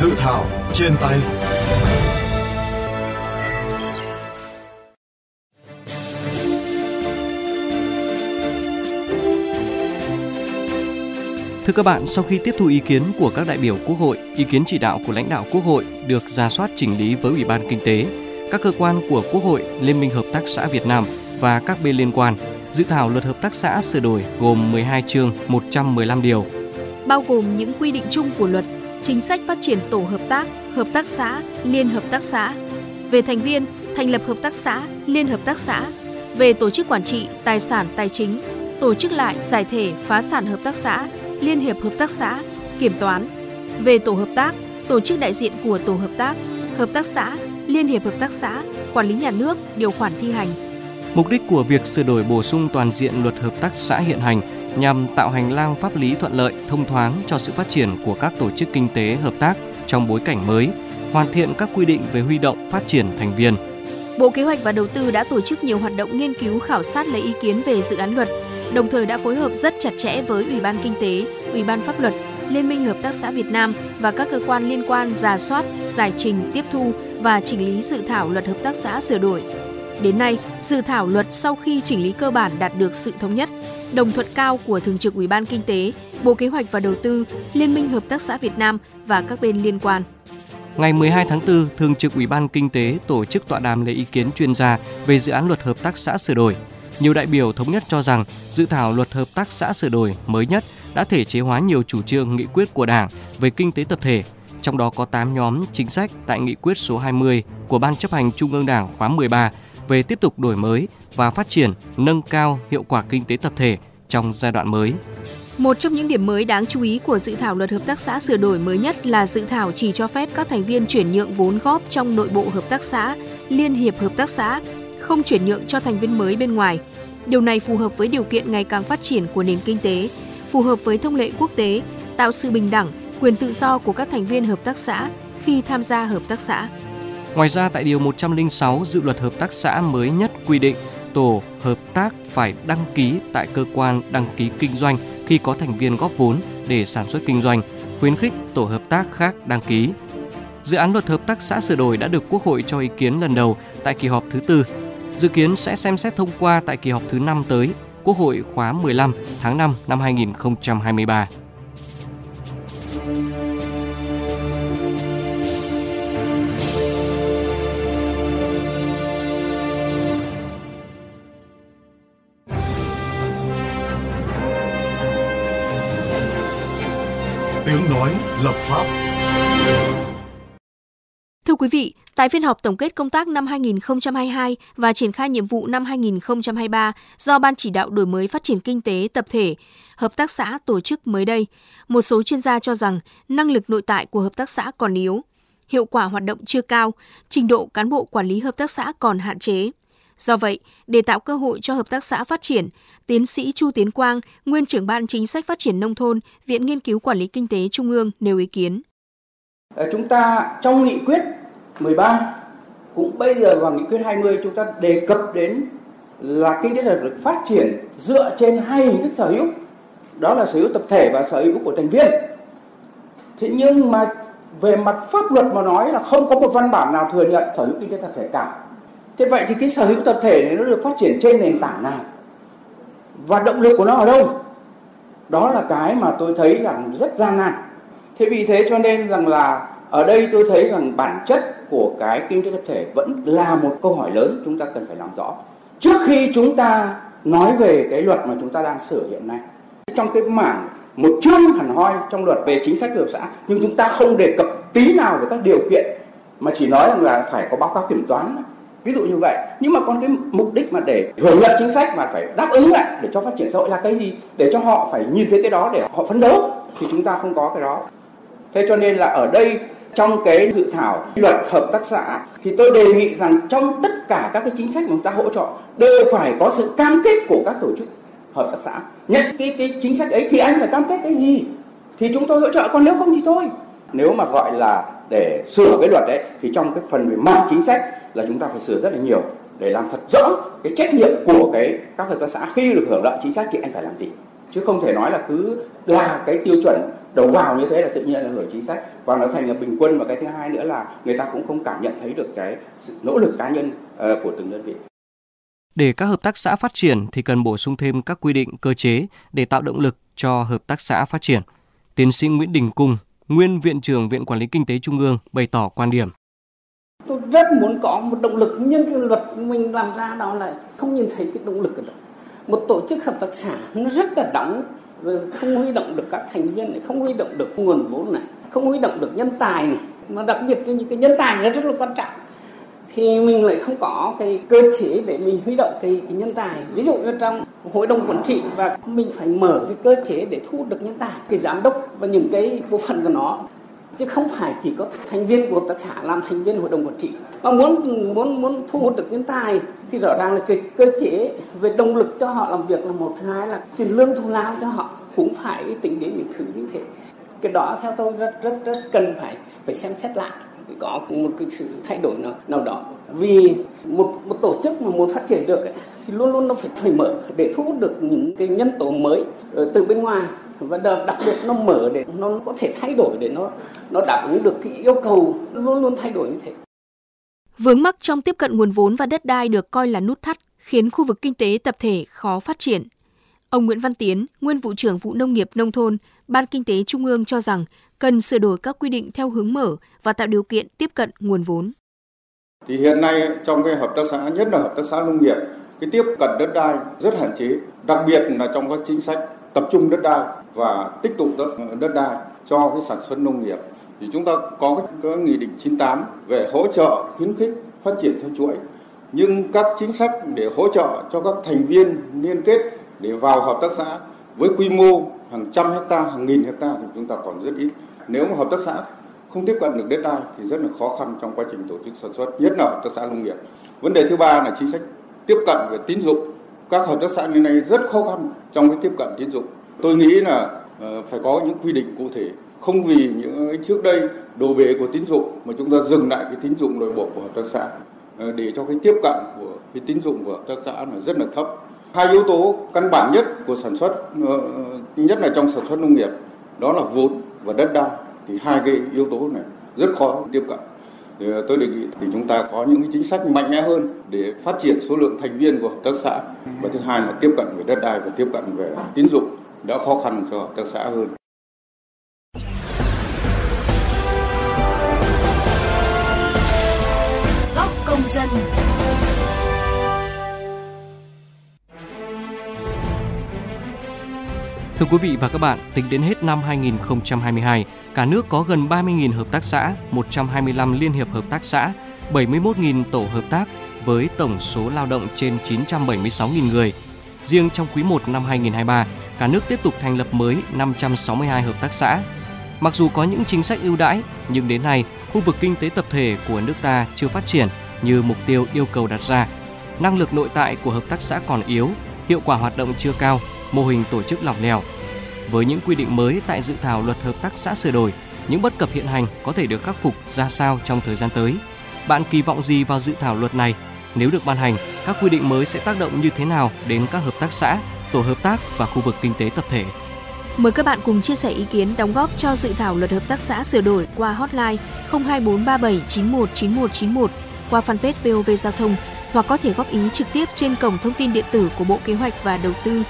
Dự thảo trên tay Thưa các bạn, sau khi tiếp thu ý kiến của các đại biểu Quốc hội, ý kiến chỉ đạo của lãnh đạo Quốc hội được ra soát chỉnh lý với Ủy ban Kinh tế, các cơ quan của Quốc hội, Liên minh Hợp tác xã Việt Nam và các bên liên quan, dự thảo luật hợp tác xã sửa đổi gồm 12 chương, 115 điều. Bao gồm những quy định chung của luật, chính sách phát triển tổ hợp tác, hợp tác xã, liên hợp tác xã, về thành viên, thành lập hợp tác xã, liên hợp tác xã, về tổ chức quản trị, tài sản tài chính, tổ chức lại giải thể phá sản hợp tác xã, liên hiệp hợp tác xã, kiểm toán, về tổ hợp tác, tổ chức đại diện của tổ hợp tác, hợp tác xã, liên hiệp hợp tác xã, quản lý nhà nước, điều khoản thi hành. Mục đích của việc sửa đổi bổ sung toàn diện luật hợp tác xã hiện hành nhằm tạo hành lang pháp lý thuận lợi, thông thoáng cho sự phát triển của các tổ chức kinh tế hợp tác trong bối cảnh mới, hoàn thiện các quy định về huy động phát triển thành viên. Bộ Kế hoạch và Đầu tư đã tổ chức nhiều hoạt động nghiên cứu khảo sát lấy ý kiến về dự án luật, đồng thời đã phối hợp rất chặt chẽ với Ủy ban Kinh tế, Ủy ban Pháp luật, Liên minh Hợp tác xã Việt Nam và các cơ quan liên quan giả soát, giải trình, tiếp thu và chỉnh lý dự thảo luật hợp tác xã sửa đổi. Đến nay, dự thảo luật sau khi chỉnh lý cơ bản đạt được sự thống nhất, đồng thuận cao của Thường trực Ủy ban Kinh tế, Bộ Kế hoạch và Đầu tư, Liên minh Hợp tác xã Việt Nam và các bên liên quan. Ngày 12 tháng 4, Thường trực Ủy ban Kinh tế tổ chức tọa đàm lấy ý kiến chuyên gia về dự án luật hợp tác xã sửa đổi. Nhiều đại biểu thống nhất cho rằng dự thảo luật hợp tác xã sửa đổi mới nhất đã thể chế hóa nhiều chủ trương nghị quyết của Đảng về kinh tế tập thể, trong đó có 8 nhóm chính sách tại nghị quyết số 20 của Ban chấp hành Trung ương Đảng khóa 13 về tiếp tục đổi mới và phát triển, nâng cao hiệu quả kinh tế tập thể trong giai đoạn mới. Một trong những điểm mới đáng chú ý của dự thảo luật hợp tác xã sửa đổi mới nhất là dự thảo chỉ cho phép các thành viên chuyển nhượng vốn góp trong nội bộ hợp tác xã, liên hiệp hợp tác xã, không chuyển nhượng cho thành viên mới bên ngoài. Điều này phù hợp với điều kiện ngày càng phát triển của nền kinh tế, phù hợp với thông lệ quốc tế, tạo sự bình đẳng, quyền tự do của các thành viên hợp tác xã khi tham gia hợp tác xã. Ngoài ra tại điều 106 dự luật hợp tác xã mới nhất quy định tổ hợp tác phải đăng ký tại cơ quan đăng ký kinh doanh khi có thành viên góp vốn để sản xuất kinh doanh, khuyến khích tổ hợp tác khác đăng ký. Dự án luật hợp tác xã sửa đổi đã được Quốc hội cho ý kiến lần đầu tại kỳ họp thứ tư. Dự kiến sẽ xem xét thông qua tại kỳ họp thứ năm tới, Quốc hội khóa 15 tháng 5 năm 2023. Tiếng nói lập pháp Thưa quý vị, tại phiên họp tổng kết công tác năm 2022 và triển khai nhiệm vụ năm 2023 do Ban chỉ đạo đổi mới phát triển kinh tế tập thể, hợp tác xã tổ chức mới đây, một số chuyên gia cho rằng năng lực nội tại của hợp tác xã còn yếu, hiệu quả hoạt động chưa cao, trình độ cán bộ quản lý hợp tác xã còn hạn chế. Do vậy, để tạo cơ hội cho hợp tác xã phát triển, tiến sĩ Chu Tiến Quang, nguyên trưởng ban chính sách phát triển nông thôn, Viện Nghiên cứu Quản lý Kinh tế Trung ương nêu ý kiến. Ờ, chúng ta trong nghị quyết 13 cũng bây giờ vào nghị quyết 20 chúng ta đề cập đến là kinh tế được phát triển dựa trên hai hình thức sở hữu. Đó là sở hữu tập thể và sở hữu của thành viên. Thế nhưng mà về mặt pháp luật mà nói là không có một văn bản nào thừa nhận sở hữu kinh tế tập thể cả thế vậy thì cái sở hữu tập thể này nó được phát triển trên nền tảng nào? Và động lực của nó ở đâu? Đó là cái mà tôi thấy rằng rất gian nan. Thế vì thế cho nên rằng là ở đây tôi thấy rằng bản chất của cái kinh tế tập thể vẫn là một câu hỏi lớn chúng ta cần phải làm rõ. Trước khi chúng ta nói về cái luật mà chúng ta đang sửa hiện nay, trong cái mảng một chương hẳn hoi trong luật về chính sách hợp xã, nhưng chúng ta không đề cập tí nào về các điều kiện mà chỉ nói rằng là phải có báo cáo kiểm toán ví dụ như vậy. Nhưng mà còn cái mục đích mà để hưởng lợi chính sách mà phải đáp ứng lại để cho phát triển xã hội là cái gì? Để cho họ phải nhìn thấy cái đó, để họ phấn đấu, thì chúng ta không có cái đó. Thế cho nên là ở đây, trong cái dự thảo luật hợp tác xã, thì tôi đề nghị rằng trong tất cả các cái chính sách mà chúng ta hỗ trợ, đều phải có sự cam kết của các tổ chức hợp tác xã. Nhận cái cái chính sách ấy thì anh phải cam kết cái gì? Thì chúng tôi hỗ trợ, còn nếu không thì thôi. Nếu mà gọi là để sửa cái luật đấy thì trong cái phần về mặt chính sách là chúng ta phải sửa rất là nhiều để làm thật rõ cái trách nhiệm của cái các hợp tác xã khi được hưởng lợi chính sách thì anh phải làm gì chứ không thể nói là cứ là cái tiêu chuẩn đầu vào như thế là tự nhiên là hưởng chính sách và nó thành là bình quân và cái thứ hai nữa là người ta cũng không cảm nhận thấy được cái sự nỗ lực cá nhân ờ, của từng đơn vị. Để các hợp tác xã phát triển thì cần bổ sung thêm các quy định cơ chế để tạo động lực cho hợp tác xã phát triển. Tiến sĩ Nguyễn Đình Cung, nguyên viện trưởng Viện Quản lý Kinh tế Trung ương bày tỏ quan điểm. Tôi rất muốn có một động lực nhưng cái luật mình làm ra đó là không nhìn thấy cái động lực ở đó. Một tổ chức hợp tác xã nó rất là đóng không huy động được các thành viên này, không huy động được nguồn vốn này, không huy động được nhân tài này, mà đặc biệt cái những cái nhân tài nó rất là quan trọng thì mình lại không có cái cơ chế để mình huy động cái, cái nhân tài ví dụ như trong hội đồng quản trị và mình phải mở cái cơ chế để thu được nhân tài, cái giám đốc và những cái bộ phận của nó. Chứ không phải chỉ có thành viên của hợp tác xã làm thành viên hội đồng quản trị. Mà muốn muốn muốn thu hút được nhân tài thì rõ ràng là cái cơ chế về động lực cho họ làm việc là một. Thứ hai là tiền lương thù lao cho họ cũng phải tính đến những thứ như thế. Cái đó theo tôi rất rất rất cần phải phải xem xét lại có một cái sự thay đổi nào, nào đó vì một một tổ chức mà muốn phát triển được ấy, thì luôn luôn nó phải phải mở để thu hút được những cái nhân tố mới từ bên ngoài và đặc biệt nó mở để nó có thể thay đổi để nó nó đáp ứng được cái yêu cầu luôn luôn thay đổi như thế. Vướng mắc trong tiếp cận nguồn vốn và đất đai được coi là nút thắt khiến khu vực kinh tế tập thể khó phát triển. Ông Nguyễn Văn Tiến, nguyên vụ trưởng vụ nông nghiệp nông thôn, Ban Kinh tế Trung ương cho rằng cần sửa đổi các quy định theo hướng mở và tạo điều kiện tiếp cận nguồn vốn. Thì hiện nay trong cái hợp tác xã, nhất là hợp tác xã nông nghiệp, cái tiếp cận đất đai rất hạn chế, đặc biệt là trong các chính sách tập trung đất đai và tích tụ đất, đất đai cho cái sản xuất nông nghiệp. Thì chúng ta có cái, cái nghị định 98 về hỗ trợ khuyến khích phát triển theo chuỗi. Nhưng các chính sách để hỗ trợ cho các thành viên liên kết để vào hợp tác xã với quy mô hàng trăm hecta, hàng nghìn hecta thì chúng ta còn rất ít. Nếu mà hợp tác xã không tiếp cận được đất đai thì rất là khó khăn trong quá trình tổ chức sản xuất, nhất là hợp tác xã nông nghiệp. Vấn đề thứ ba là chính sách tiếp cận về tín dụng. Các hợp tác xã như này rất khó khăn trong cái tiếp cận tín dụng. Tôi nghĩ là ờ, phải có những quy định cụ thể không vì những trước đây đồ bể của tín dụng mà chúng ta dừng lại cái tín dụng nội bộ của hợp tác xã ờ, để cho cái tiếp cận của cái tín dụng của hợp tác xã là rất là thấp hai yếu tố căn bản nhất của sản xuất ờ, ờ, nhất là trong sản xuất nông nghiệp, đó là vốn và đất đai. Thì hai cái yếu tố này rất khó tiếp cận. Thì ờ, tôi đề nghị thì chúng ta có những cái chính sách mạnh mẽ hơn để phát triển số lượng thành viên của hợp tác xã. Và thứ hai là tiếp cận về đất đai và tiếp cận về tín dụng đã khó khăn cho hợp tác xã hơn. Góc công dân. Thưa quý vị và các bạn, tính đến hết năm 2022, cả nước có gần 30.000 hợp tác xã, 125 liên hiệp hợp tác xã, 71.000 tổ hợp tác với tổng số lao động trên 976.000 người. Riêng trong quý 1 năm 2023, cả nước tiếp tục thành lập mới 562 hợp tác xã. Mặc dù có những chính sách ưu đãi, nhưng đến nay, khu vực kinh tế tập thể của nước ta chưa phát triển như mục tiêu yêu cầu đặt ra. Năng lực nội tại của hợp tác xã còn yếu, hiệu quả hoạt động chưa cao, mô hình tổ chức lỏng lẻo. Với những quy định mới tại dự thảo luật hợp tác xã sửa đổi, những bất cập hiện hành có thể được khắc phục ra sao trong thời gian tới? Bạn kỳ vọng gì vào dự thảo luật này? Nếu được ban hành, các quy định mới sẽ tác động như thế nào đến các hợp tác xã, tổ hợp tác và khu vực kinh tế tập thể? Mời các bạn cùng chia sẻ ý kiến đóng góp cho dự thảo luật hợp tác xã sửa đổi qua hotline 02437919191 qua fanpage VOV Giao thông hoặc có thể góp ý trực tiếp trên cổng thông tin điện tử của Bộ Kế hoạch và Đầu tư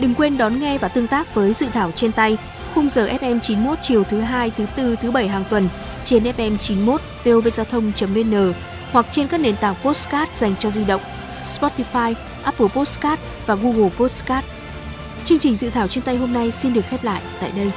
Đừng quên đón nghe và tương tác với dự thảo trên tay khung giờ FM 91 chiều thứ hai, thứ tư, thứ bảy hàng tuần trên FM 91 vovgiao thông.vn hoặc trên các nền tảng postcard dành cho di động Spotify, Apple Postcard và Google Postcard. Chương trình dự thảo trên tay hôm nay xin được khép lại tại đây.